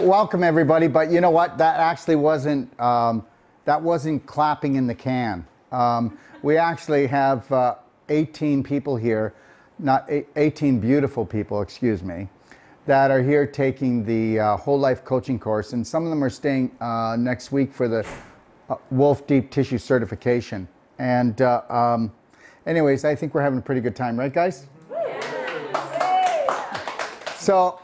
welcome everybody. But you know what? That actually wasn't um, that wasn't clapping in the can. Um, we actually have uh, 18 people here, not 18 beautiful people, excuse me, that are here taking the uh, whole life coaching course, and some of them are staying uh, next week for the uh, Wolf Deep Tissue certification. And uh, um, anyways, I think we're having a pretty good time, right, guys? So.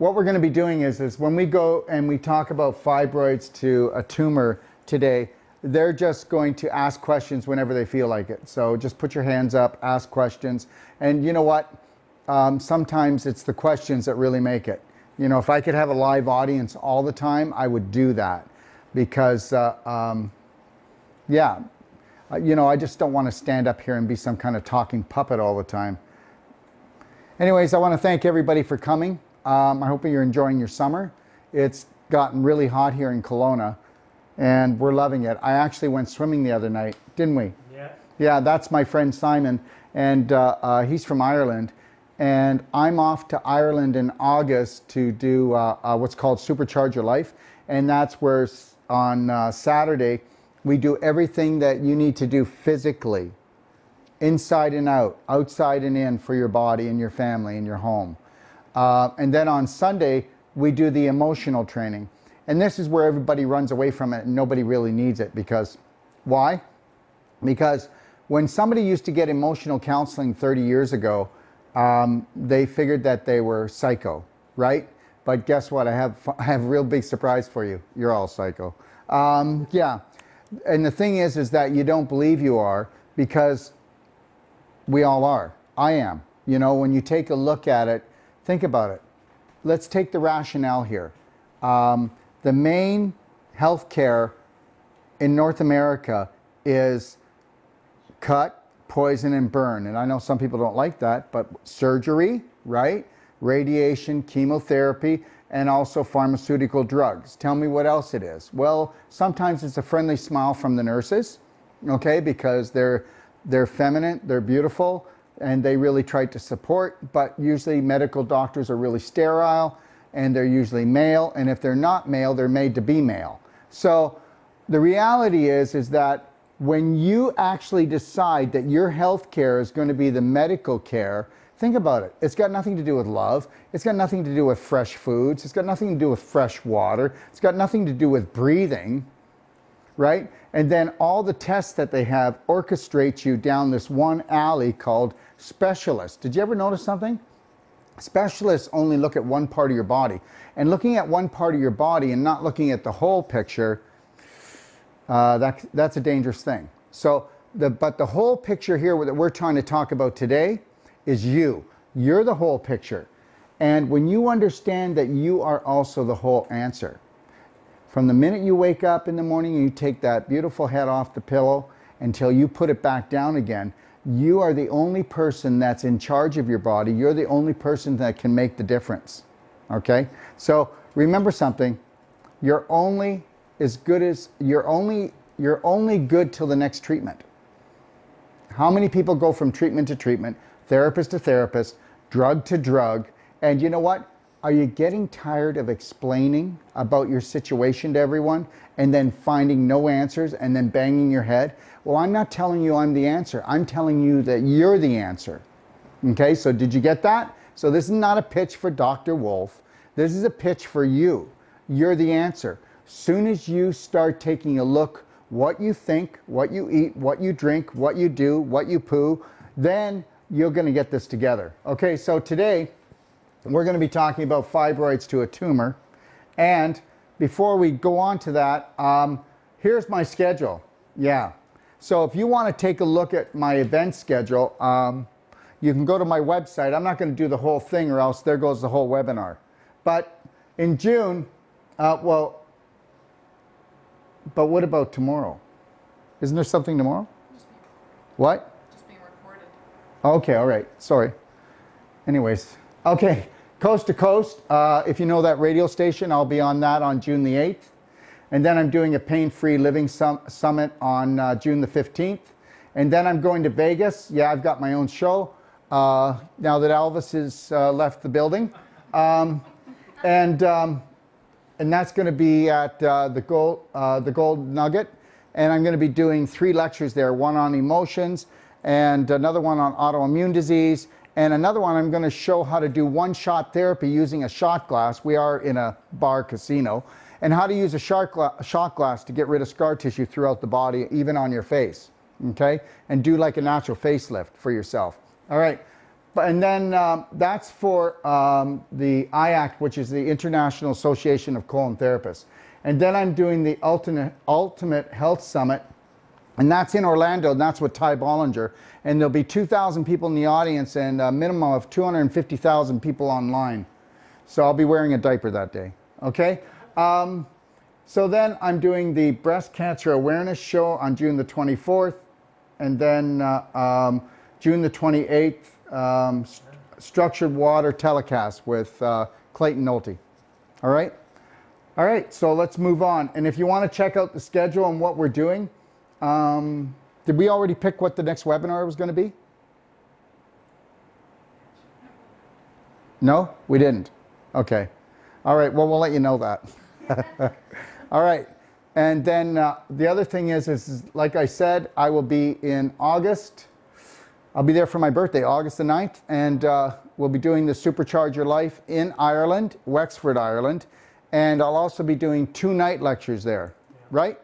What we're going to be doing is, is when we go and we talk about fibroids to a tumor today, they're just going to ask questions whenever they feel like it. So just put your hands up, ask questions. And you know what? Um, sometimes it's the questions that really make it. You know, if I could have a live audience all the time, I would do that because, uh, um, yeah, uh, you know, I just don't want to stand up here and be some kind of talking puppet all the time. Anyways, I want to thank everybody for coming. Um, I hope you're enjoying your summer. It's gotten really hot here in Kelowna and we're loving it. I actually went swimming the other night, didn't we? Yeah. Yeah, that's my friend Simon and uh, uh, he's from Ireland. And I'm off to Ireland in August to do uh, uh what's called Supercharge Your Life. And that's where on uh, Saturday we do everything that you need to do physically, inside and out, outside and in for your body and your family and your home. Uh, and then on Sunday, we do the emotional training. And this is where everybody runs away from it and nobody really needs it because why? Because when somebody used to get emotional counseling 30 years ago, um, they figured that they were psycho, right? But guess what? I have, I have a real big surprise for you. You're all psycho. Um, yeah. And the thing is, is that you don't believe you are because we all are. I am. You know, when you take a look at it, Think about it. Let's take the rationale here. Um, the main health care in North America is cut, poison, and burn. And I know some people don't like that, but surgery, right? Radiation, chemotherapy, and also pharmaceutical drugs. Tell me what else it is. Well, sometimes it's a friendly smile from the nurses, okay, because they're, they're feminine, they're beautiful, and they really try to support, but usually medical doctors are really sterile and they're usually male, and if they're not male, they're made to be male. So the reality is, is that when you actually decide that your health care is going to be the medical care, think about it. It's got nothing to do with love. It's got nothing to do with fresh foods. It's got nothing to do with fresh water. It's got nothing to do with breathing right? And then all the tests that they have orchestrate you down this one alley called specialist. Did you ever notice something? Specialists only look at one part of your body. And looking at one part of your body and not looking at the whole picture, uh, that, that's a dangerous thing. So, the, but the whole picture here that we're trying to talk about today is you. You're the whole picture. And when you understand that you are also the whole answer, from the minute you wake up in the morning and you take that beautiful head off the pillow until you put it back down again, you are the only person that's in charge of your body. You're the only person that can make the difference. Okay? So remember something. You're only as good as you're only you're only good till the next treatment. How many people go from treatment to treatment, therapist to therapist, drug to drug, and you know what? Are you getting tired of explaining about your situation to everyone and then finding no answers and then banging your head? Well, I'm not telling you I'm the answer. I'm telling you that you're the answer. Okay, so did you get that? So this is not a pitch for Dr. Wolf. This is a pitch for you. You're the answer. Soon as you start taking a look what you think, what you eat, what you drink, what you do, what you poo, then you're going to get this together. Okay, so today we're going to be talking about fibroids to a tumor. And before we go on to that, um, here's my schedule. Yeah. So if you want to take a look at my event schedule, um, you can go to my website. I'm not going to do the whole thing or else there goes the whole webinar. But in June, uh, well, but what about tomorrow? Isn't there something tomorrow? What? Just being recorded. Okay, all right. Sorry. Anyways, Okay, Coast to Coast. Uh, if you know that radio station, I'll be on that on June the 8th. And then I'm doing a pain-free living sum summit on uh, June the 15th. And then I'm going to Vegas. Yeah, I've got my own show uh, now that Elvis has uh, left the building. Um, and um, and that's going to be at uh, the gold uh, the Gold Nugget, and I'm going to be doing three lectures there: one on emotions, and another one on autoimmune disease, and another one I'm going to show how to do one-shot therapy using a shot glass. We are in a bar casino, and how to use a shot, gla- shot glass to get rid of scar tissue throughout the body, even on your face. Okay, and do like a natural facelift for yourself. All right. But, and then um, that's for um, the IACT, which is the International Association of Colon Therapists. And then I'm doing the Ultimate, Ultimate Health Summit, and that's in Orlando, and that's with Ty Bollinger. And there'll be 2,000 people in the audience and a minimum of 250,000 people online. So I'll be wearing a diaper that day, okay? Um, so then I'm doing the Breast Cancer Awareness Show on June the 24th, and then uh, um, June the 28th, um, st- structured water telecast with uh, Clayton Nolte. All right? All right, so let's move on. And if you want to check out the schedule and what we're doing, um, did we already pick what the next webinar was going to be? No, we didn't. Okay. All right, well, we'll let you know that. All right. And then uh, the other thing is, is, like I said, I will be in August. I'll be there for my birthday, August the 9th, and uh, we'll be doing the Supercharge Your Life in Ireland, Wexford, Ireland. And I'll also be doing two night lectures there, right?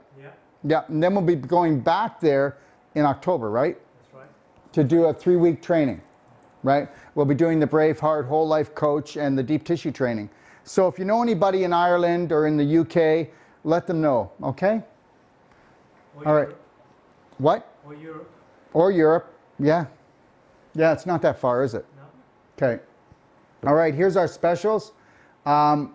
Yeah, and then we'll be going back there in October, right? that's right. To do a three week training, right? We'll be doing the Brave Heart Whole Life Coach and the Deep Tissue Training. So if you know anybody in Ireland or in the UK, let them know, okay? Or All right. Europe- What? Or Europe, Or Europe, yeah. Yeah, it's not that far, is it? no? Okay. All right, here's our specials. Um,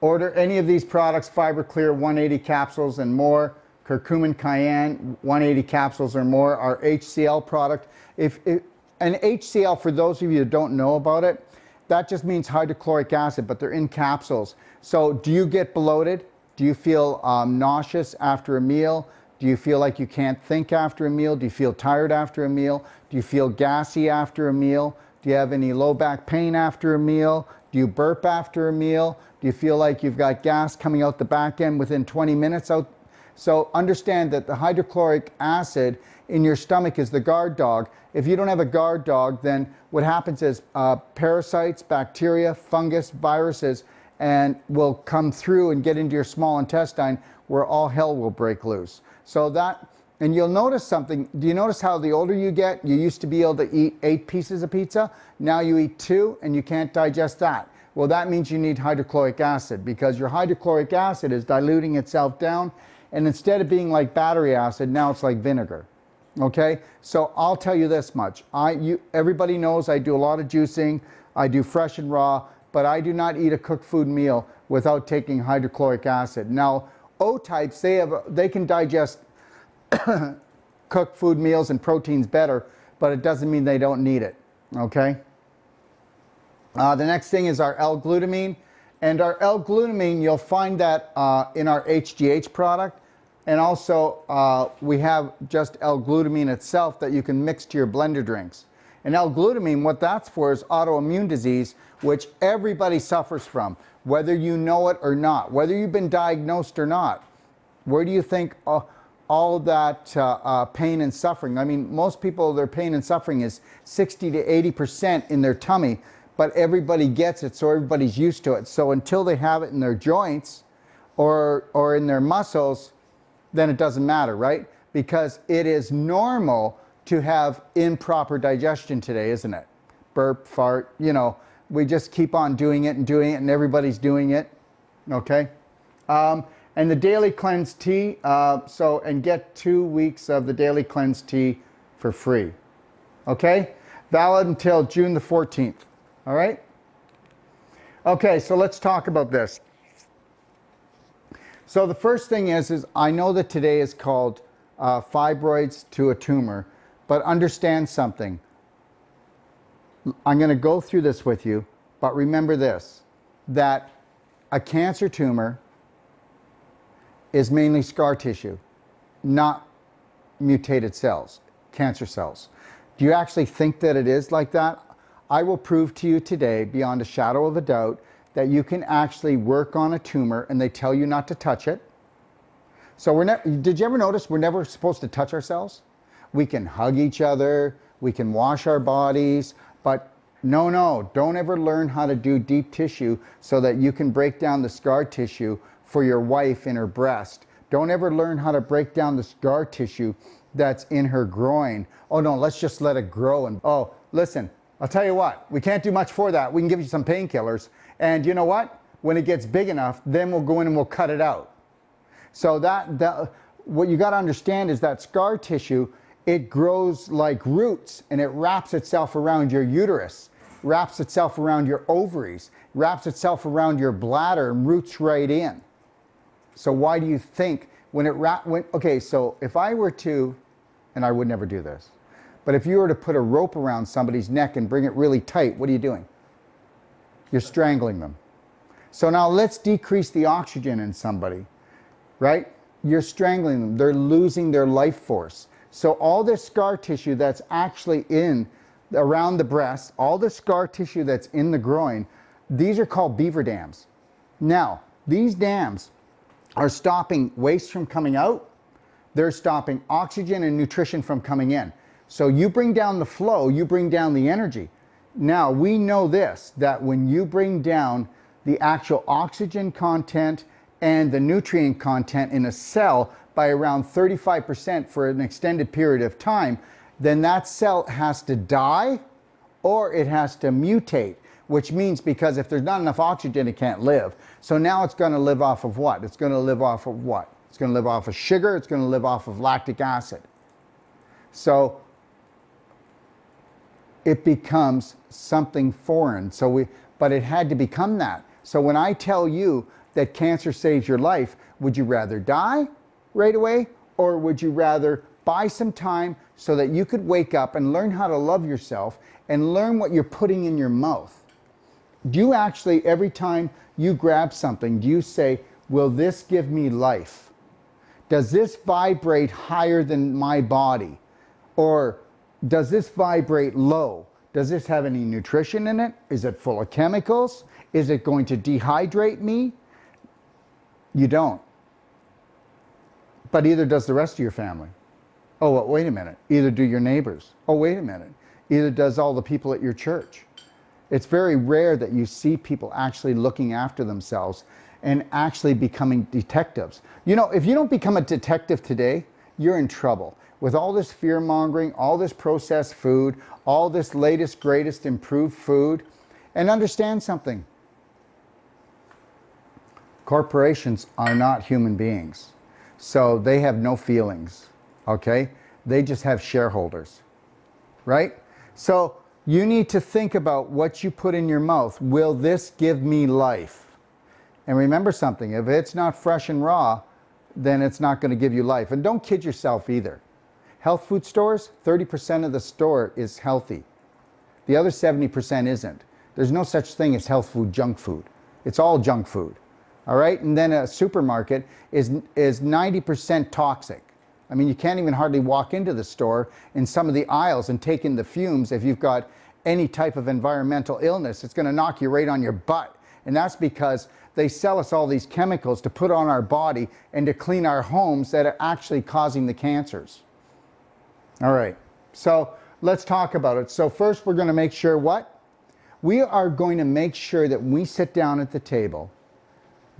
order any of these products, Fiber Clear 180 capsules and more, curcumin cayenne 180 capsules or more, our HCl product. If, an HCl, for those of you who don't know about it, that just means hydrochloric acid, but they're in capsules. So do you get bloated? Do you feel um, nauseous after a meal? Do you feel like you can't think after a meal? Do you feel tired after a meal? Do you feel gassy after a meal? Do you have any low back pain after a meal? Do you burp after a meal? Do you feel like you've got gas coming out the back end within 20 minutes out? So understand that the hydrochloric acid in your stomach is the guard dog. If you don't have a guard dog, then what happens is uh, parasites, bacteria, fungus, viruses, and will come through and get into your small intestine where all hell will break loose. So that, and you'll notice something. Do you notice how the older you get, you used to be able to eat eight pieces of pizza? Now you eat two and you can't digest that. Well, that means you need hydrochloric acid because your hydrochloric acid is diluting itself down. And instead of being like battery acid, now it's like vinegar. Okay, so I'll tell you this much. I, you, everybody knows I do a lot of juicing. I do fresh and raw, but I do not eat a cooked food meal without taking hydrochloric acid. Now, O types, they have, they can digest cooked food meals and proteins better, but it doesn't mean they don't need it. Okay. Uh, the next thing is our L-glutamine. And our L-glutamine, you'll find that uh, in our HGH product. And also, uh, we have just L-glutamine itself that you can mix to your blender drinks. And L-glutamine, what that's for is autoimmune disease, which everybody suffers from, whether you know it or not, whether you've been diagnosed or not. Where do you think uh, all that uh, uh, pain and suffering? I mean, most people, their pain and suffering is 60 to 80% in their tummy, but everybody gets it, so everybody's used to it. So until they have it in their joints or, or in their muscles, then it doesn't matter, right? Because it is normal to have improper digestion today, isn't it? Burp, fart, you know, we just keep on doing it and doing it, and everybody's doing it, okay? Um, and the daily cleanse tea, uh, so, and get two weeks of the daily cleanse tea for free, okay? Valid until June the 14th, all right? Okay, so let's talk about this. So the first thing is, is I know that today is called uh, fibroids to a tumor, but understand something. I'm going to go through this with you, but remember this, that a cancer tumor is mainly scar tissue, not mutated cells, cancer cells. Do you actually think that it is like that? I will prove to you today, beyond a shadow of a doubt, that you can actually work on a tumor and they tell you not to touch it. So we're never, did you ever notice we're never supposed to touch ourselves? We can hug each other, we can wash our bodies, but no, no, don't ever learn how to do deep tissue so that you can break down the scar tissue for your wife in her breast. Don't ever learn how to break down the scar tissue that's in her groin. Oh no, let's just let it grow and oh, listen, I'll tell you what, we can't do much for that. We can give you some painkillers. And you know what? When it gets big enough, then we'll go in and we'll cut it out. So that, that what you got to understand is that scar tissue, it grows like roots and it wraps itself around your uterus, wraps itself around your ovaries, wraps itself around your bladder and roots right in. So why do you think when it wrap when okay, so if I were to and I would never do this. But if you were to put a rope around somebody's neck and bring it really tight, what are you doing? You're strangling them. So now let's decrease the oxygen in somebody right? You're strangling them. They're losing their life force. So all this scar tissue that's actually in around the breast, all the scar tissue that's in the groin, these are called beaver dams. Now, these dams are stopping waste from coming out. They're stopping oxygen and nutrition from coming in. So you bring down the flow, you bring down the energy. Now, we know this, that when you bring down the actual oxygen content and the nutrient content in a cell by around 35% for an extended period of time, then that cell has to die or it has to mutate, which means because if there's not enough oxygen, it can't live. So now it's going to live off of what? It's going to live off of what? It's going to live off of sugar, it's going to live off of lactic acid. So it becomes something foreign. So we, but it had to become that. So when I tell you that cancer saves your life, would you rather die right away or would you rather buy some time so that you could wake up and learn how to love yourself and learn what you're putting in your mouth? Do you actually, every time you grab something, do you say, Will this give me life? Does this vibrate higher than my body? Or does this vibrate low? Does this have any nutrition in it? Is it full of chemicals? Is it going to dehydrate me? You don't. But either does the rest of your family. Oh, well, wait a minute. Either do your neighbors. Oh, wait a minute. Either does all the people at your church. It's very rare that you see people actually looking after themselves and actually becoming detectives. You know, if you don't become a detective today, you're in trouble. With all this fear mongering, all this processed food, all this latest, greatest, improved food, and understand something Corporations are not human beings. So they have no feelings, okay? They just have shareholders, right? So you need to think about what you put in your mouth. Will this give me life? And remember something, if it's not fresh and raw, then it's not going to give you life. And don't kid yourself either. Health food stores, 30% of the store is healthy. The other 70% isn't. There's no such thing as health food junk food. It's all junk food all right? And then a supermarket is, is 90% toxic. I mean, you can't even hardly walk into the store in some of the aisles and take in the fumes if you've got any type of environmental illness. It's going to knock you right on your butt. And that's because they sell us all these chemicals to put on our body and to clean our homes that are actually causing the cancers. All right, so let's talk about it. So, first, we're going to make sure what? We are going to make sure that we sit down at the table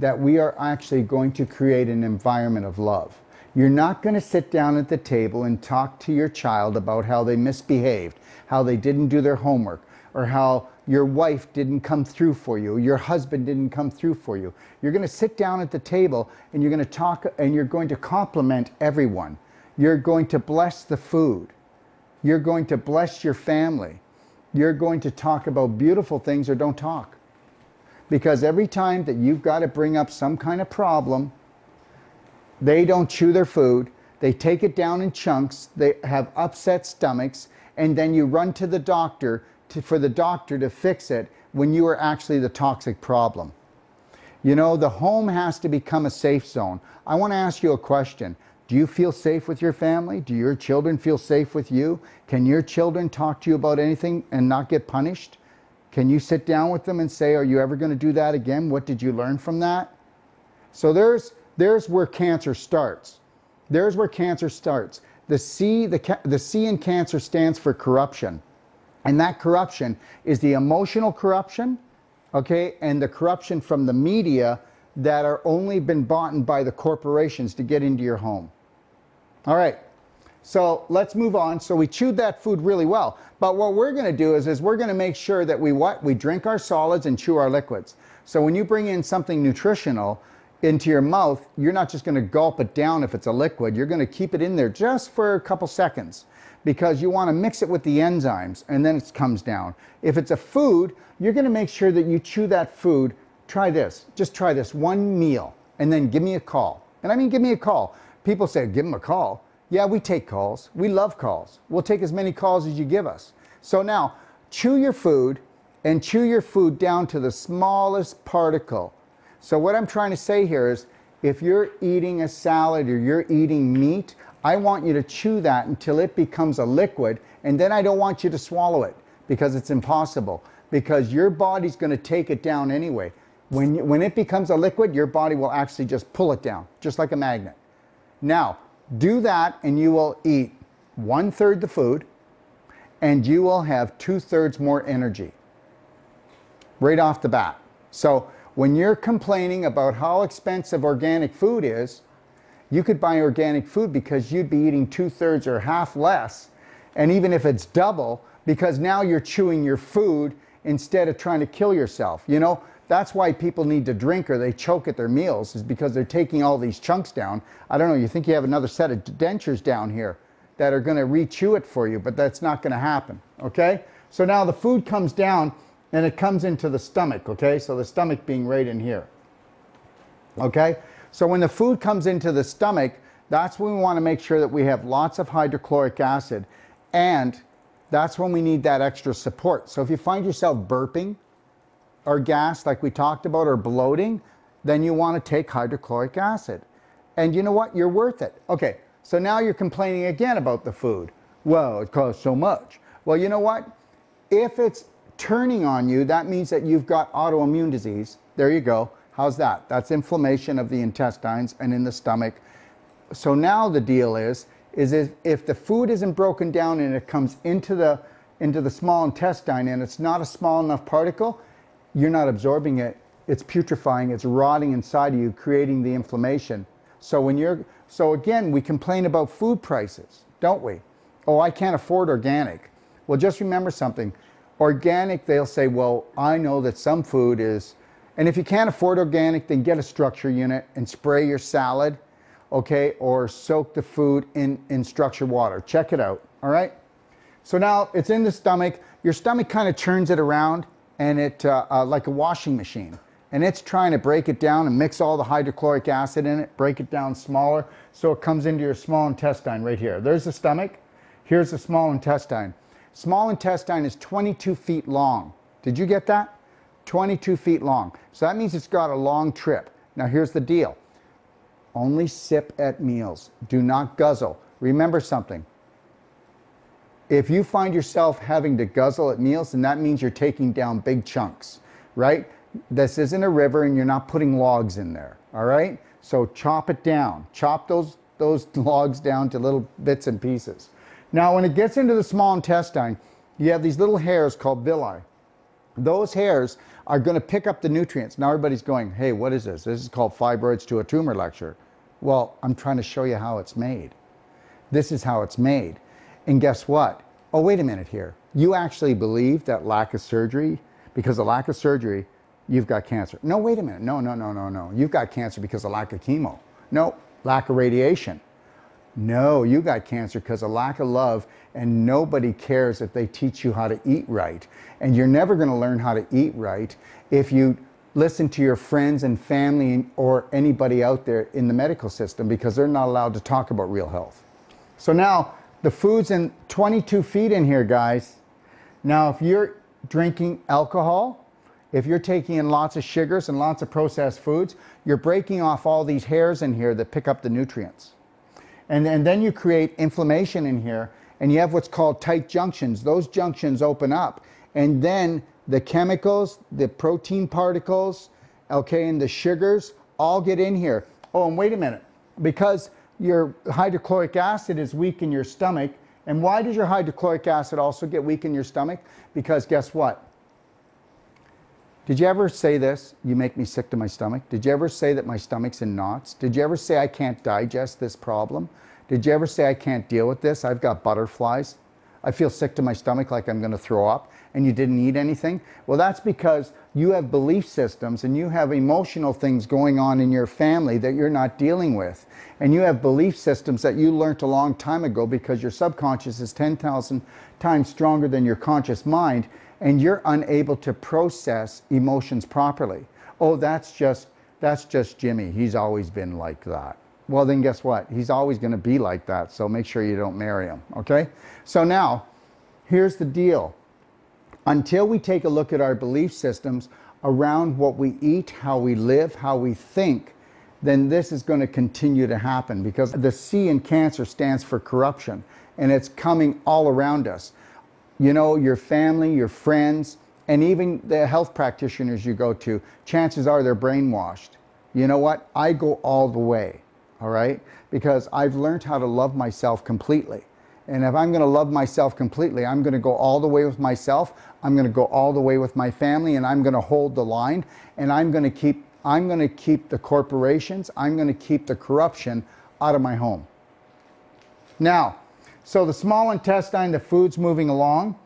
that we are actually going to create an environment of love. You're not going to sit down at the table and talk to your child about how they misbehaved, how they didn't do their homework, or how your wife didn't come through for you, your husband didn't come through for you. You're going to sit down at the table and you're going to talk and you're going to compliment everyone. You're going to bless the food. You're going to bless your family. You're going to talk about beautiful things or don't talk. Because every time that you've got to bring up some kind of problem, they don't chew their food, they take it down in chunks, they have upset stomachs, and then you run to the doctor to, for the doctor to fix it when you are actually the toxic problem. You know, the home has to become a safe zone. I want to ask you a question. Do you feel safe with your family? Do your children feel safe with you? Can your children talk to you about anything and not get punished? Can you sit down with them and say, Are you ever going to do that again? What did you learn from that? So there's, there's where cancer starts. There's where cancer starts. The C, the, the C in cancer stands for corruption. And that corruption is the emotional corruption, okay, and the corruption from the media that are only been bought by the corporations to get into your home. All right. So let's move on. So we chewed that food really well. But what we're going to do is, is we're going to make sure that we what? We drink our solids and chew our liquids. So when you bring in something nutritional into your mouth, you're not just going to gulp it down if it's a liquid. You're going to keep it in there just for a couple seconds because you want to mix it with the enzymes and then it comes down. If it's a food, you're going to make sure that you chew that food. Try this. Just try this one meal and then give me a call. And I mean, give me a call. People say, give them a call. Yeah, we take calls. We love calls. We'll take as many calls as you give us. So now, chew your food and chew your food down to the smallest particle. So what I'm trying to say here is if you're eating a salad or you're eating meat, I want you to chew that until it becomes a liquid, and then I don't want you to swallow it because it's impossible because your body's going to take it down anyway. When, when it becomes a liquid, your body will actually just pull it down, just like a magnet. Now, do that and you will eat one third the food and you will have two thirds more energy right off the bat. So when you're complaining about how expensive organic food is, you could buy organic food because you'd be eating two thirds or half less. And even if it's double, because now you're chewing your food instead of trying to kill yourself. You know, that's why people need to drink or they choke at their meals is because they're taking all these chunks down. I don't know, you think you have another set of dentures down here that are going to re-chew it for you, but that's not going to happen, okay? So now the food comes down and it comes into the stomach, okay? So the stomach being right in here, okay? So when the food comes into the stomach, that's when we want to make sure that we have lots of hydrochloric acid and that's when we need that extra support. So if you find yourself burping, or gas like we talked about or bloating, then you want to take hydrochloric acid. And you know what? You're worth it. Okay, so now you're complaining again about the food. Well, it costs so much. Well, you know what? If it's turning on you, that means that you've got autoimmune disease. There you go. How's that? That's inflammation of the intestines and in the stomach. So now the deal is, is if, if the food isn't broken down and it comes into the, into the small intestine and it's not a small enough particle, you're not absorbing it. It's putrefying, it's rotting inside of you, creating the inflammation. So when you're, so again, we complain about food prices, don't we? Oh, I can't afford organic. Well, just remember something. Organic, they'll say, well, I know that some food is, and if you can't afford organic, then get a structure unit and spray your salad, okay, or soak the food in, in structured water. Check it out, all right? So now it's in the stomach. Your stomach kind of turns it around and it uh, uh, like a washing machine and it's trying to break it down and mix all the hydrochloric acid in it, break it down smaller so it comes into your small intestine right here. There's the stomach, here's the small intestine. Small intestine is 22 feet long. Did you get that? 22 feet long. So that means it's got a long trip. Now here's the deal. Only sip at meals. Do not guzzle. Remember something. If you find yourself having to guzzle at meals, then that means you're taking down big chunks, right? This isn't a river and you're not putting logs in there, all right? So chop it down. Chop those, those logs down to little bits and pieces. Now, when it gets into the small intestine, you have these little hairs called villi. Those hairs are going to pick up the nutrients. Now everybody's going, hey, what is this? This is called fibroids to a tumor lecture. Well, I'm trying to show you how it's made. This is how it's made. And guess what? Oh, wait a minute here. You actually believe that lack of surgery, because of lack of surgery, you've got cancer. No, wait a minute. No, no, no, no, no. You've got cancer because of lack of chemo. No, lack of radiation. No, you got cancer because of lack of love, and nobody cares if they teach you how to eat right. And you're never going to learn how to eat right if you listen to your friends and family or anybody out there in the medical system because they're not allowed to talk about real health. So now, the food's in 22 feet in here, guys. Now, if you're drinking alcohol, if you're taking in lots of sugars and lots of processed foods, you're breaking off all these hairs in here that pick up the nutrients. And, and then you create inflammation in here, and you have what's called tight junctions. Those junctions open up, And then the chemicals, the protein particles, okay, and the sugars all get in here. Oh, and wait a minute. Because your hydrochloric acid is weak in your stomach, and why does your hydrochloric acid also get weak in your stomach? Because guess what? Did you ever say this? You make me sick to my stomach. Did you ever say that my stomach's in knots? Did you ever say I can't digest this problem? Did you ever say I can't deal with this? I've got butterflies. I feel sick to my stomach like I'm going to throw up and you didn't eat anything? Well, that's because you have belief systems and you have emotional things going on in your family that you're not dealing with. And you have belief systems that you learned a long time ago because your subconscious is 10,000 times stronger than your conscious mind and you're unable to process emotions properly. Oh, that's just that's just Jimmy. He's always been like that. Well, then guess what? He's always going to be like that. So make sure you don't marry him, okay? So now, here's the deal until we take a look at our belief systems around what we eat, how we live, how we think, then this is going to continue to happen because the C in cancer stands for corruption and it's coming all around us. You know, your family, your friends, and even the health practitioners you go to, chances are they're brainwashed. You know what? I go all the way, all right? Because I've learned how to love myself completely. And if I'm going to love myself completely, I'm going to go all the way with myself. I'm going to go all the way with my family and I'm going to hold the line and I'm going to keep I'm going to keep the corporations, I'm going to keep the corruption out of my home. Now, so the small intestine, the food's moving along,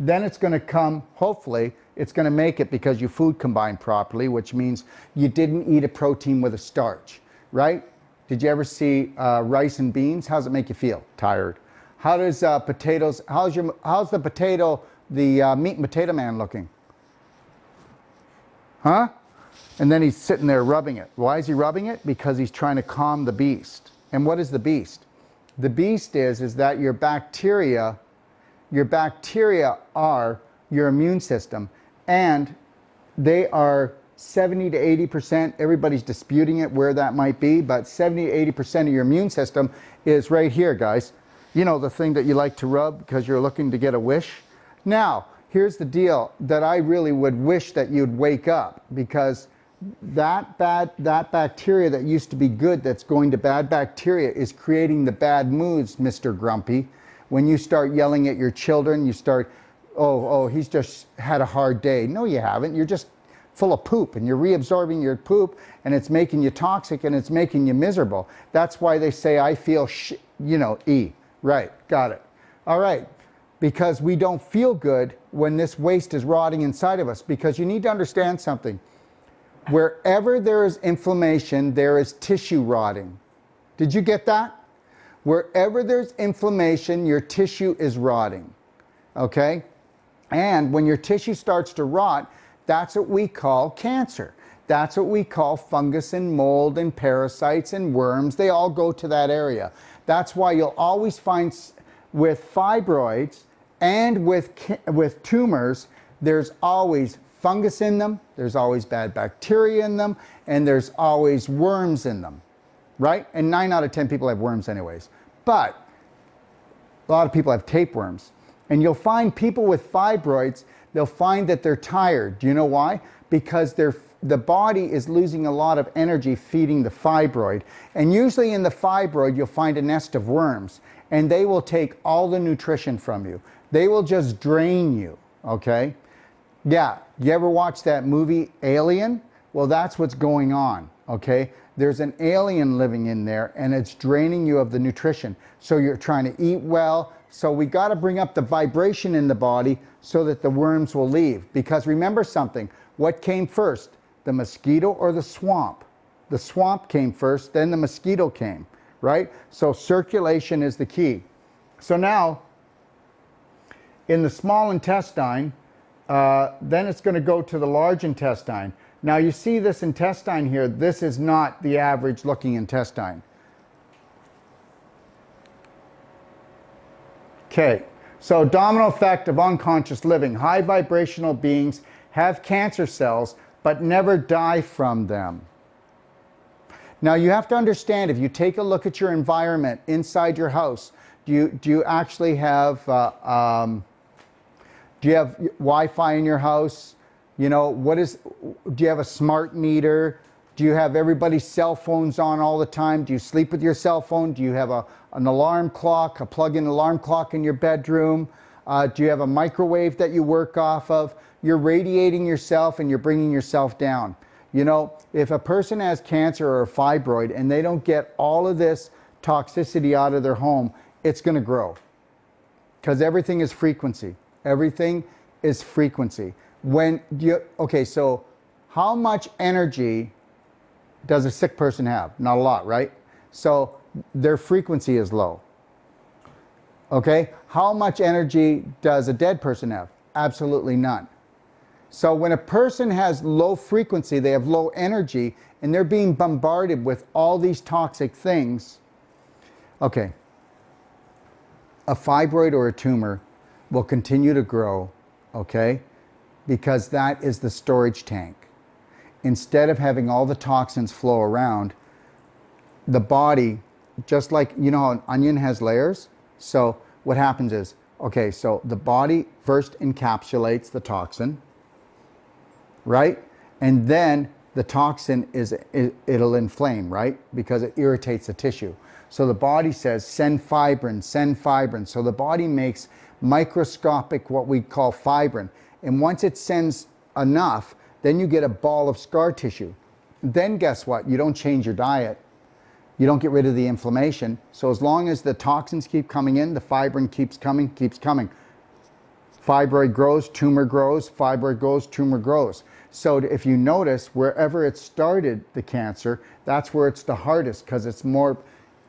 then it's going to come, hopefully, it's going to make it because your food combined properly, which means you didn't eat a protein with a starch, right? Did you ever see uh, rice and beans? How does it make you feel? Tired. How does uh, potatoes, how's, your, how's the potato, the uh, meat and potato man looking? Huh? And then he's sitting there rubbing it. Why is he rubbing it? Because he's trying to calm the beast. And what is the beast? The beast is, is that your bacteria, your bacteria are your immune system and they are 70 to 80%, everybody's disputing it where that might be, but 70 to 80% of your immune system is right here, guys you know, the thing that you like to rub because you're looking to get a wish. Now, here's the deal that I really would wish that you'd wake up because that bad that bacteria that used to be good that's going to bad bacteria is creating the bad moods mr grumpy. When you start yelling at your children you start oh oh he's just had a hard day. No you haven't. You're just full of poop and you're reabsorbing your poop and it's making you toxic and it's making you miserable. That's why they say i feel sh you know e. Right, got it. All right, because we don't feel good when this waste is rotting inside of us. Because you need to understand something. Wherever there is inflammation, there is tissue rotting. Did you get that? Wherever there's inflammation, your tissue is rotting. Okay? And when your tissue starts to rot, that's what we call cancer. That's what we call fungus and mold and parasites and worms. They all go to that area. That's why you'll always find with fibroids and with, with tumors, there's always fungus in them, there's always bad bacteria in them, and there's always worms in them, right? And nine out of 10 people have worms anyways. But a lot of people have tapeworms. And you'll find people with fibroids, they'll find that they're tired. Do you know why? Because they're the body is losing a lot of energy feeding the fibroid. And usually in the fibroid, you'll find a nest of worms, and they will take all the nutrition from you. They will just drain you, okay? Yeah, you ever watch that movie Alien? Well, that's what's going on, okay? There's an alien living in there, and it's draining you of the nutrition. So you're trying to eat well. So we got to bring up the vibration in the body so that the worms will leave. Because remember something, what came first? the mosquito or the swamp. The swamp came first, then the mosquito came, right? So circulation is the key. So now, in the small intestine, uh, then it's going to go to the large intestine. Now you see this intestine here, this is not the average looking intestine. Okay, so domino effect of unconscious living. High vibrational beings have cancer cells but never die from them. Now you have to understand if you take a look at your environment inside your house, do you, do you actually have uh, um, Do you have Wi-Fi in your house? You know, what is, do you have a smart meter? Do you have everybody's cell phones on all the time? Do you sleep with your cell phone? Do you have a, an alarm clock, a plug-in alarm clock in your bedroom? Uh, do you have a microwave that you work off of? You're radiating yourself and you're bringing yourself down. You know, if a person has cancer or a fibroid and they don't get all of this toxicity out of their home, it's going to grow. Because everything is frequency. Everything is frequency. When you, okay, so how much energy does a sick person have? Not a lot, right? So their frequency is low. Okay? How much energy does a dead person have? Absolutely none. So when a person has low frequency, they have low energy, and they're being bombarded with all these toxic things. Okay. A fibroid or a tumor will continue to grow, okay? Because that is the storage tank instead of having all the toxins flow around, the body, just like, you know an onion has layers? So what happens is, okay, so the body first encapsulates the toxin, right? And then the toxin is, it, it'll inflame, right? Because it irritates the tissue. So the body says, send fibrin, send fibrin. So the body makes microscopic, what we call fibrin. And once it sends enough, then you get a ball of scar tissue. Then guess what? You don't change your diet. You don't get rid of the inflammation. So as long as the toxins keep coming in, the fibrin keeps coming, keeps coming. Fibroid grows, tumor grows, fibroid grows, tumor grows. So if you notice, wherever it started, the cancer, that's where it's the hardest because it's more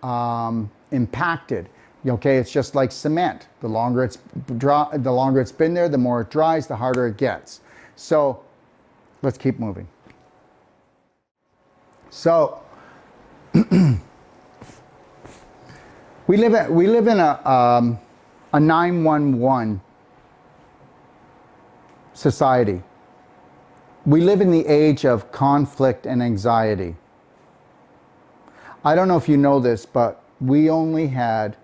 um, impacted. Okay, it's just like cement. The longer it's dry, the longer it's been there, the more it dries, the harder it gets. So Let's keep moving. So, we live in, we live in a, um, a 911 society. We live in the age of conflict and anxiety. I don't know if you know this, but we only had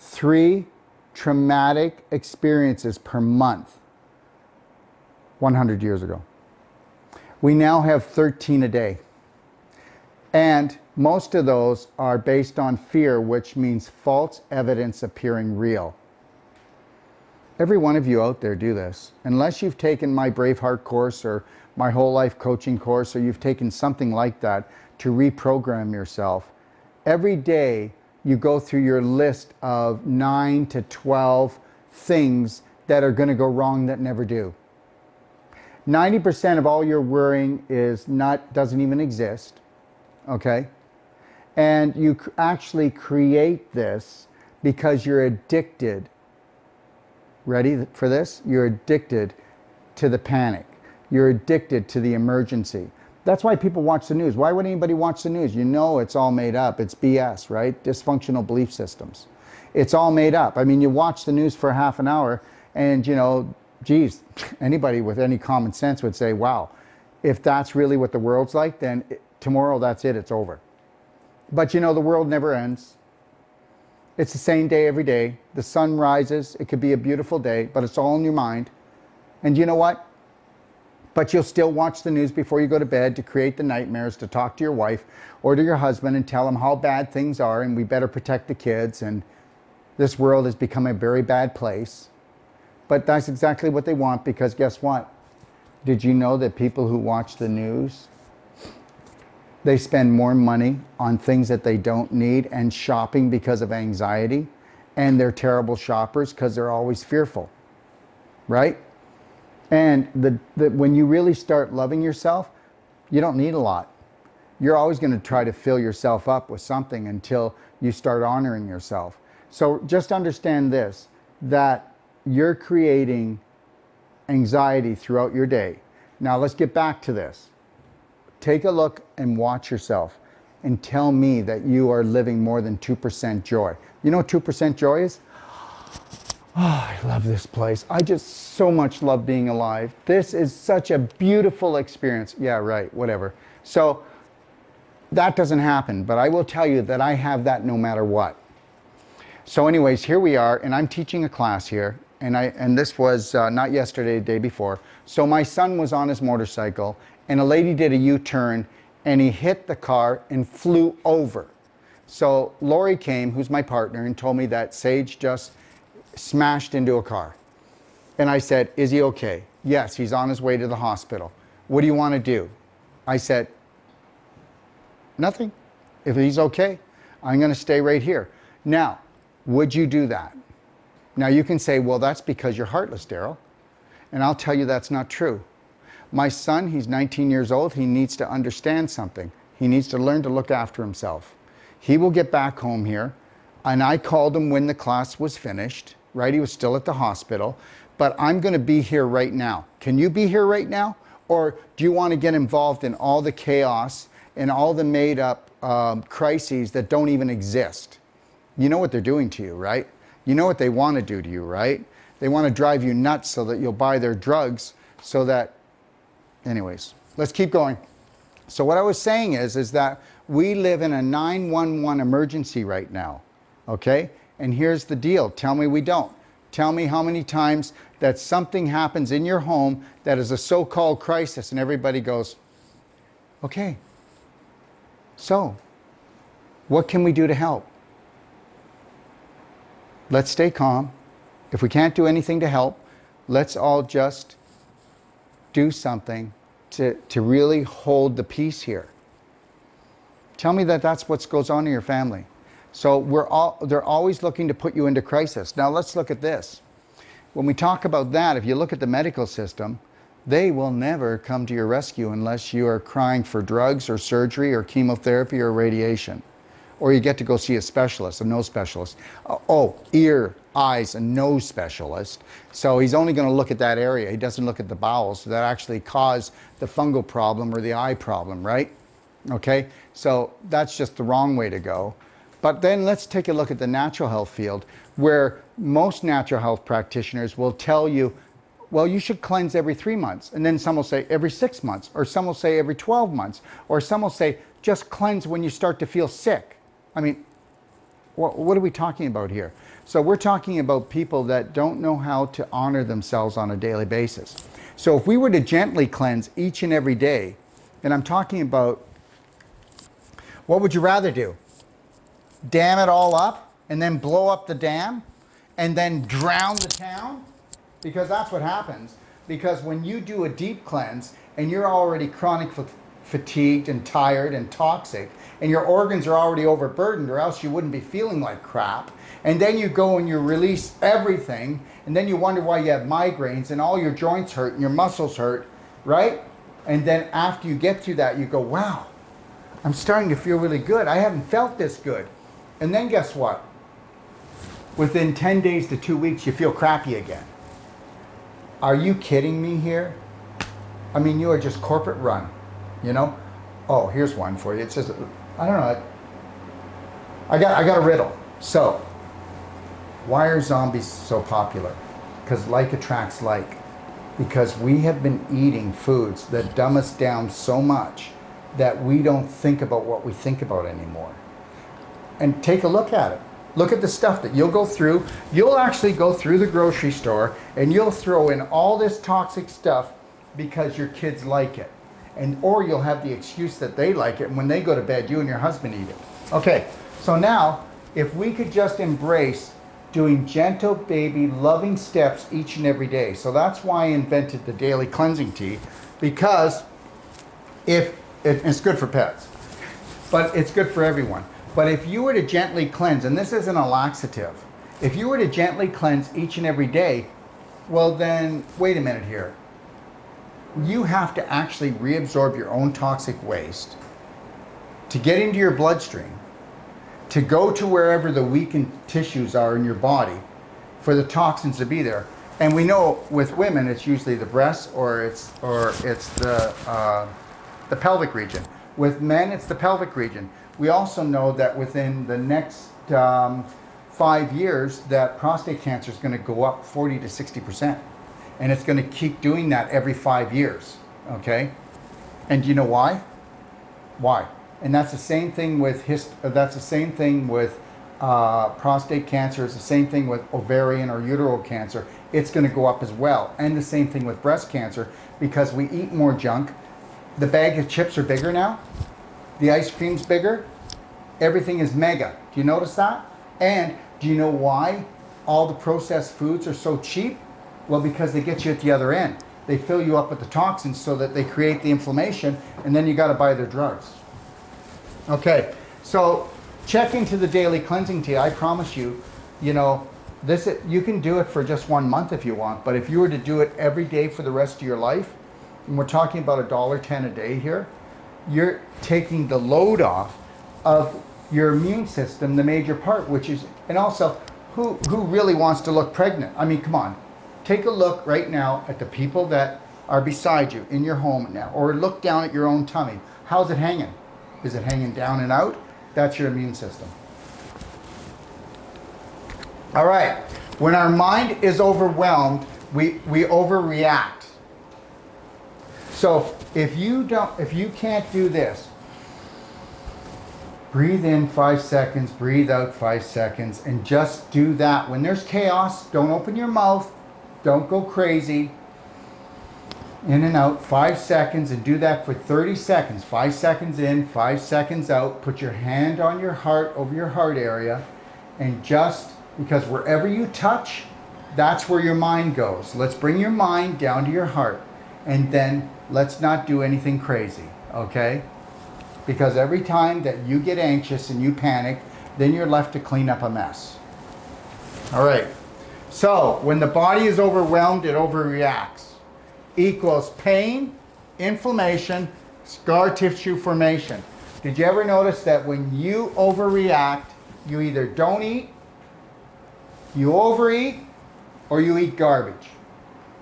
three traumatic experiences per month 100 years ago. We now have 13 a day. And most of those are based on fear, which means false evidence appearing real. Every one of you out there do this. Unless you've taken my Braveheart course or my whole life coaching course, or you've taken something like that to reprogram yourself, every day you go through your list of nine to 12 things that are going to go wrong that never do. 90% of all your worrying is not doesn't even exist okay? And you actually create this because you're addicted. Ready for this? You're addicted to the panic. You're addicted to the emergency that's why people watch the news why would anybody watch the news you know it's all made up it's bs right dysfunctional belief systems it's all made up i mean you watch the news for half an hour and you know geez, anybody with any common sense would say, wow, if that's really what the world's like, then it, tomorrow that's it, it's over. But you know, the world never ends. It's the same day every day. The sun rises. It could be a beautiful day, but it's all in your mind. And you know what? But you'll still watch the news before you go to bed to create the nightmares, to talk to your wife or to your husband and tell them how bad things are and we better protect the kids and this world has become a very bad place. But that's exactly what they want because guess what? Did you know that people who watch the news, they spend more money on things that they don't need and shopping because of anxiety and they're terrible shoppers because they're always fearful, right? And the, the, when you really start loving yourself, you don't need a lot. You're always going to try to fill yourself up with something until you start honoring yourself. So just understand this, that you're creating anxiety throughout your day. Now let's get back to this. Take a look and watch yourself and tell me that you are living more than 2% joy. You know what 2% joy is? Oh, I love this place. I just so much love being alive. This is such a beautiful experience. Yeah, right, whatever. So that doesn't happen, but I will tell you that I have that no matter what. So anyways, here we are, and I'm teaching a class here, and I and this was uh, not yesterday, the day before. So my son was on his motorcycle, and a lady did a U-turn, and he hit the car and flew over. So Lori came, who's my partner, and told me that Sage just smashed into a car. And I said, Is he okay? Yes, he's on his way to the hospital. What do you want to do? I said, Nothing. If he's okay, I'm going to stay right here. Now, would you do that? Now, you can say, Well, that's because you're heartless, Daryl. And I'll tell you that's not true. My son, he's 19 years old, he needs to understand something. He needs to learn to look after himself. He will get back home here. And I called him when the class was finished, right? He was still at the hospital. But I'm going to be here right now. Can you be here right now? Or do you want to get involved in all the chaos and all the made up um, crises that don't even exist? You know what they're doing to you, right? You know what they want to do to you, right? They want to drive you nuts so that you'll buy their drugs so that anyways, let's keep going. So what I was saying is is that we live in a 911 emergency right now. Okay? And here's the deal. Tell me we don't. Tell me how many times that something happens in your home that is a so-called crisis and everybody goes, "Okay. So, what can we do to help?" Let's stay calm. If we can't do anything to help, let's all just do something to, to really hold the peace here. Tell me that that's what goes on in your family. So we're all, they're always looking to put you into crisis. Now let's look at this. When we talk about that, if you look at the medical system, they will never come to your rescue unless you are crying for drugs or surgery or chemotherapy or radiation or you get to go see a specialist, a nose specialist. Uh, oh, ear, eyes, and nose specialist. So he's only going to look at that area. He doesn't look at the bowels that actually cause the fungal problem or the eye problem, right? Okay, so that's just the wrong way to go. But then let's take a look at the natural health field where most natural health practitioners will tell you, well, you should cleanse every three months. And then some will say every six months, or some will say every 12 months, or some will say just cleanse when you start to feel sick. I mean, what, are we talking about here? So we're talking about people that don't know how to honor themselves on a daily basis. So if we were to gently cleanse each and every day, and I'm talking about what would you rather do? Dam it all up and then blow up the dam and then drown the town? Because that's what happens. Because when you do a deep cleanse and you're already chronic fatigued and tired and toxic, and your organs are already overburdened, or else you wouldn't be feeling like crap. And then you go and you release everything, and then you wonder why you have migraines and all your joints hurt and your muscles hurt, right? And then after you get through that, you go, wow, I'm starting to feel really good. I haven't felt this good. And then guess what? Within 10 days to two weeks, you feel crappy again. Are you kidding me here? I mean, you are just corporate run. You know? Oh, here's one for you. It says, I don't know. I got, I got a riddle. So, why are zombies so popular? Because like attracts like. Because we have been eating foods that dumb us down so much that we don't think about what we think about anymore. And take a look at it. Look at the stuff that you'll go through. You'll actually go through the grocery store and you'll throw in all this toxic stuff because your kids like it and or you'll have the excuse that they like it and when they go to bed you and your husband eat it okay so now if we could just embrace doing gentle baby loving steps each and every day so that's why i invented the daily cleansing tea because if it, it's good for pets but it's good for everyone but if you were to gently cleanse and this isn't a laxative if you were to gently cleanse each and every day well then wait a minute here you have to actually reabsorb your own toxic waste to get into your bloodstream, to go to wherever the weakened tissues are in your body for the toxins to be there. And we know with women, it's usually the breasts or it's or it's the uh, the pelvic region. With men, it's the pelvic region. We also know that within the next um, five years, that prostate cancer is going to go up 40 to 60 percent and it's going to keep doing that every five years. Okay, and do you know why? Why? And that's the same thing with hist- That's the same thing with uh, prostate cancer is the same thing with ovarian or uterine cancer. It's going to go up as well. And the same thing with breast cancer because we eat more junk. The bag of chips are bigger now. The ice cream's bigger. Everything is mega. Do you notice that? And do you know why all the processed foods are so cheap? Well, because they get you at the other end. They fill you up with the toxins so that they create the inflammation, and then you got to buy their drugs. Okay, so check into the daily cleansing tea. I promise you, you know, this you can do it for just one month if you want, but if you were to do it every day for the rest of your life, and we're talking about a dollar ten a day here, you're taking the load off of your immune system, the major part, which is, and also, who who really wants to look pregnant? I mean, come on, take a look right now at the people that are beside you in your home now, or look down at your own tummy. How's it hanging? Is it hanging down and out? That's your immune system. All right. When our mind is overwhelmed, we, we overreact. So if you don't, if you can't do this, breathe in five seconds, breathe out five seconds, and just do that. When there's chaos, don't open your mouth, don't go crazy. In and out, five seconds, and do that for 30 seconds. Five seconds in, five seconds out. Put your hand on your heart, over your heart area, and just because wherever you touch, that's where your mind goes. Let's bring your mind down to your heart, and then let's not do anything crazy, okay? Because every time that you get anxious and you panic, then you're left to clean up a mess. All right. So, when the body is overwhelmed, it overreacts equals pain, inflammation, scar tissue formation. Did you ever notice that when you overreact, you either don't eat, you overeat, or you eat garbage?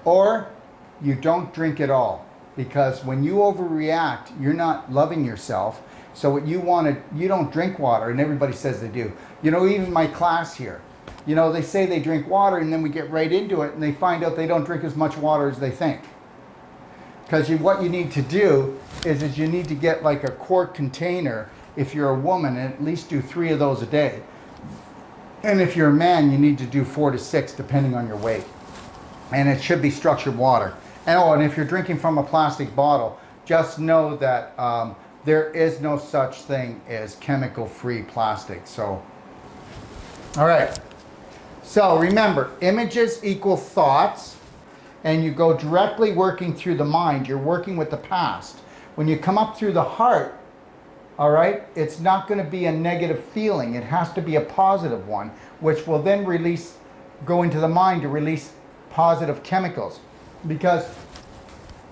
Or you don't drink at all. Because when you overreact, you're not loving yourself. So what you want to, you don't drink water, and everybody says they do. You know, even my class here, you know, they say they drink water, and then we get right into it, and they find out they don't drink as much water as they think. Because what you need to do is, is you need to get like a quart container if you're a woman and at least do three of those a day. And if you're a man, you need to do four to six depending on your weight. And it should be structured water. And oh, and if you're drinking from a plastic bottle, just know that um, there is no such thing as chemical-free plastic. So, all right. So remember, images equal thoughts and you go directly working through the mind, you're working with the past. When you come up through the heart, all right, it's not going to be a negative feeling. It has to be a positive one, which will then release, go into the mind to release positive chemicals. Because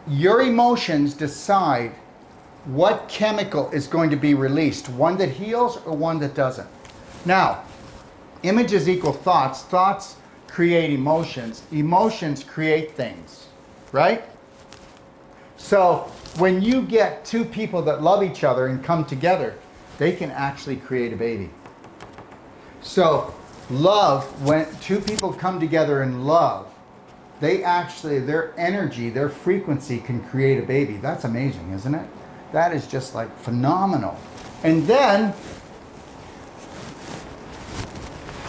your emotions decide what chemical is going to be released, one that heals or one that doesn't. Now, images equal thoughts. Thoughts create emotions. Emotions create things, right? So when you get two people that love each other and come together, they can actually create a baby. So love, when two people come together in love, they actually, their energy, their frequency can create a baby. That's amazing, isn't it? That is just like phenomenal. And then,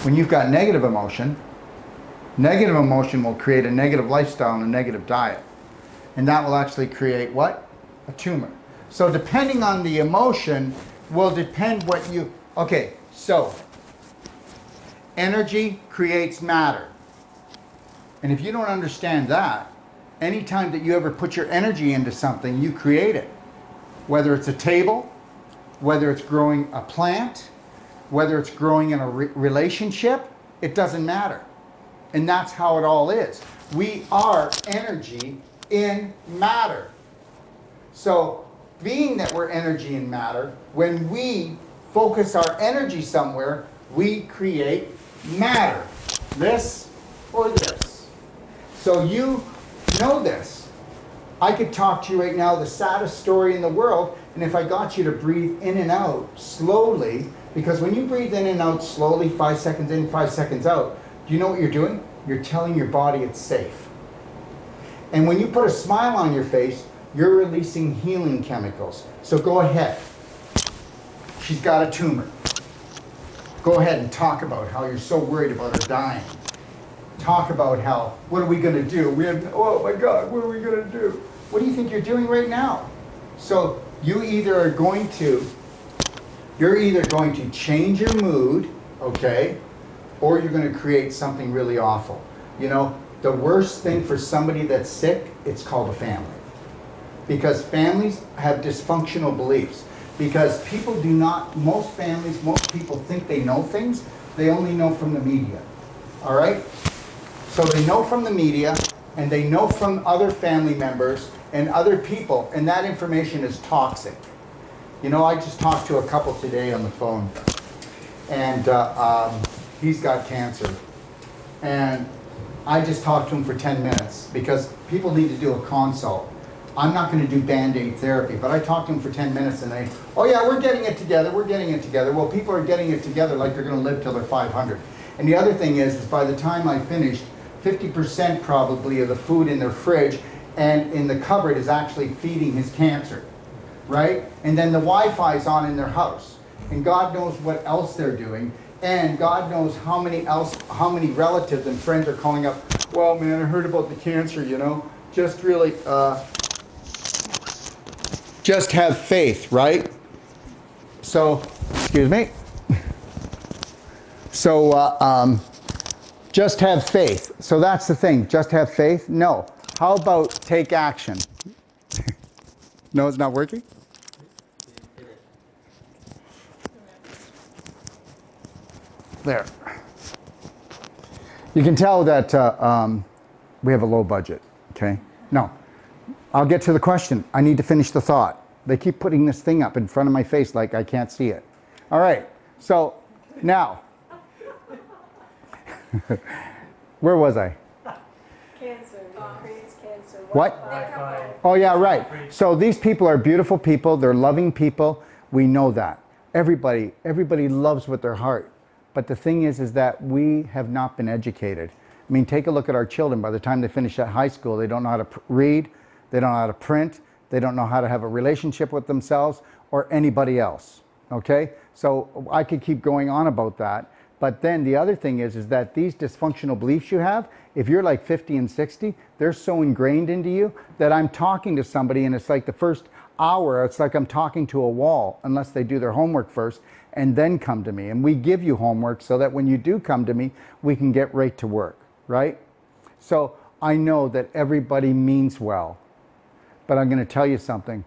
when you've got negative emotion, Negative emotion will create a negative lifestyle and a negative diet. And that will actually create what? A tumor. So depending on the emotion will depend what you, okay, so energy creates matter. And if you don't understand that, anytime that you ever put your energy into something, you create it. Whether it's a table, whether it's growing a plant, whether it's growing in a re relationship, it doesn't matter. And that's how it all is. We are energy in matter. So, being that we're energy in matter, when we focus our energy somewhere, we create matter. This or this. So, you know this. I could talk to you right now, the saddest story in the world, and if I got you to breathe in and out slowly, because when you breathe in and out slowly, five seconds in, five seconds out, do you know what you're doing? You're telling your body it's safe. And when you put a smile on your face, you're releasing healing chemicals. So go ahead. She's got a tumor. go ahead and talk about how you're so worried about her dying. Talk about how, what are we going to do? We have, oh my God, what are we going to do? What do you think you're doing right now? So you either are going to, you're either going to change your mood, okay, or you're going to create something really awful. You know, the worst thing for somebody that's sick, it's called a family. Because families have dysfunctional beliefs. Because people do not, most families, most people think they know things, they only know from the media. All right? So they know from the media and they know from other family members and other people, and that information is toxic. You know, I just talked to a couple today on the phone, and uh, um, he's got cancer. And I just talked to him for 10 minutes because people need to do a consult. I'm not going to do band-aid therapy, but I talked to him for 10 minutes and they, oh yeah, we're getting it together, we're getting it together. Well, people are getting it together like they're going to live till they're 500. And the other thing is, is by the time I finished, 50% probably of the food in their fridge and in the cupboard is actually feeding his cancer, right? And then the Wi-Fi is on in their house. And God knows what else they're doing. And God knows how many else, how many relatives and friends are calling up, well, man, I heard about the cancer, you know? Just really, uh, just have faith, right? So, excuse me. So, uh, um, just have faith. So that's the thing. Just have faith? No. How about take action? no, it's not working? There. You can tell that uh, um, we have a low budget, okay? No, I'll get to the question. I need to finish the thought. They keep putting this thing up in front of my face like I can't see it. All right, so now, where was I? Cancer, cancer. What? Wi-Fi. Oh, yeah, right. So these people are beautiful people. They're loving people. We know that. Everybody, everybody loves with their heart. But the thing is, is that we have not been educated. I mean, take a look at our children. By the time they finish at high school, they don't know how to pr- read, they don't know how to print, they don't know how to have a relationship with themselves or anybody else. Okay? So I could keep going on about that. But then the other thing is, is that these dysfunctional beliefs you have, if you're like 50 and 60, they're so ingrained into you that I'm talking to somebody and it's like the first hour, it's like I'm talking to a wall unless they do their homework first and then come to me. And we give you homework so that when you do come to me, we can get right to work, right? So I know that everybody means well, but I'm going to tell you something.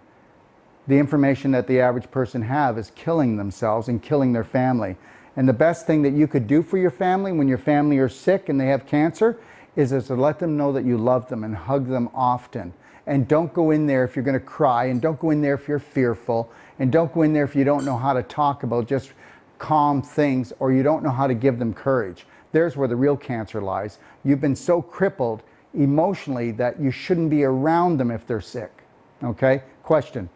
The information that the average person have is killing themselves and killing their family. And the best thing that you could do for your family when your family are sick and they have cancer is, is to let them know that you love them and hug them often. And don't go in there if you're going to cry, and don't go in there if you're fearful, and don't go in there if you don't know how to talk about just calm things or you don't know how to give them courage. There's where the real cancer lies. You've been so crippled emotionally that you shouldn't be around them if they're sick. Okay? Question.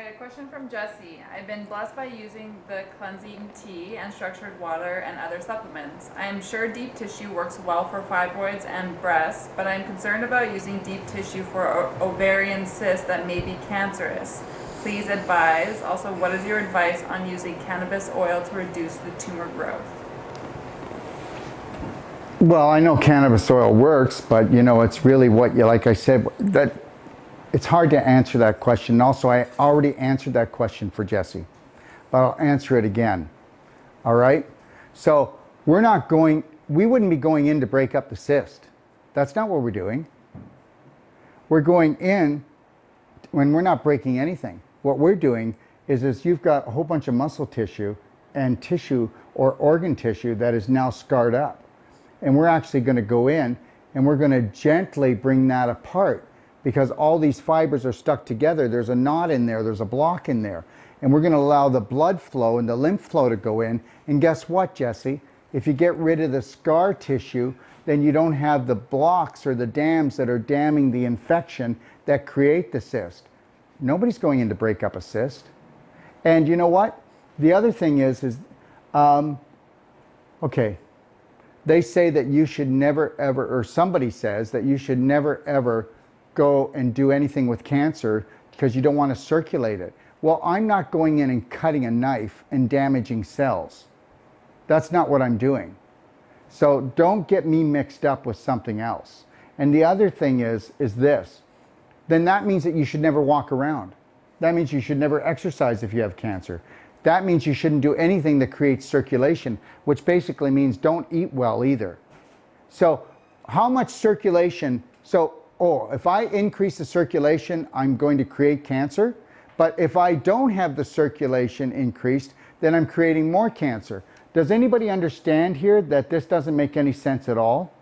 Right, a question from Jesse. I've been blessed by using the cleansing tea and structured water and other supplements. I am sure deep tissue works well for fibroids and breasts, but I'm concerned about using deep tissue for ovarian cysts that may be cancerous. Please advise. Also, what is your advice on using cannabis oil to reduce the tumor growth? Well, I know cannabis oil works, but you know, it's really what you, like I said, that it's hard to answer that question. Also, I already answered that question for Jesse, but I'll answer it again. All right? So, we're not going, we wouldn't be going in to break up the cyst. That's not what we're doing. We're going in when we're not breaking anything. What we're doing is, is you've got a whole bunch of muscle tissue and tissue or organ tissue that is now scarred up. And we're actually going to go in and we're going to gently bring that apart because all these fibers are stuck together. There's a knot in there, there's a block in there. And we're going to allow the blood flow and the lymph flow to go in. And guess what, Jesse? If you get rid of the scar tissue, then you don't have the blocks or the dams that are damming the infection that create the cyst. Nobody's going in to break up a cyst. And you know what? The other thing is, is um, okay, they say that you should never ever, or somebody says that you should never ever go and do anything with cancer because you don't want to circulate it. Well, I'm not going in and cutting a knife and damaging cells. That's not what I'm doing. So don't get me mixed up with something else. And the other thing is, is this. Then that means that you should never walk around. That means you should never exercise if you have cancer. That means you shouldn't do anything that creates circulation, which basically means don't eat well either. So how much circulation? So, oh, if I increase the circulation, I'm going to create cancer. But if I don't have the circulation increased, then I'm creating more cancer. Does anybody understand here that this doesn't make any sense at all?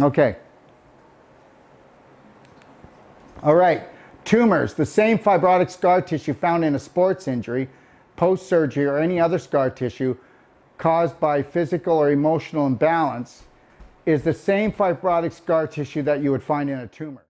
Okay. All right. Tumors, the same fibrotic scar tissue found in a sports injury, post surgery, or any other scar tissue caused by physical or emotional imbalance, is the same fibrotic scar tissue that you would find in a tumor.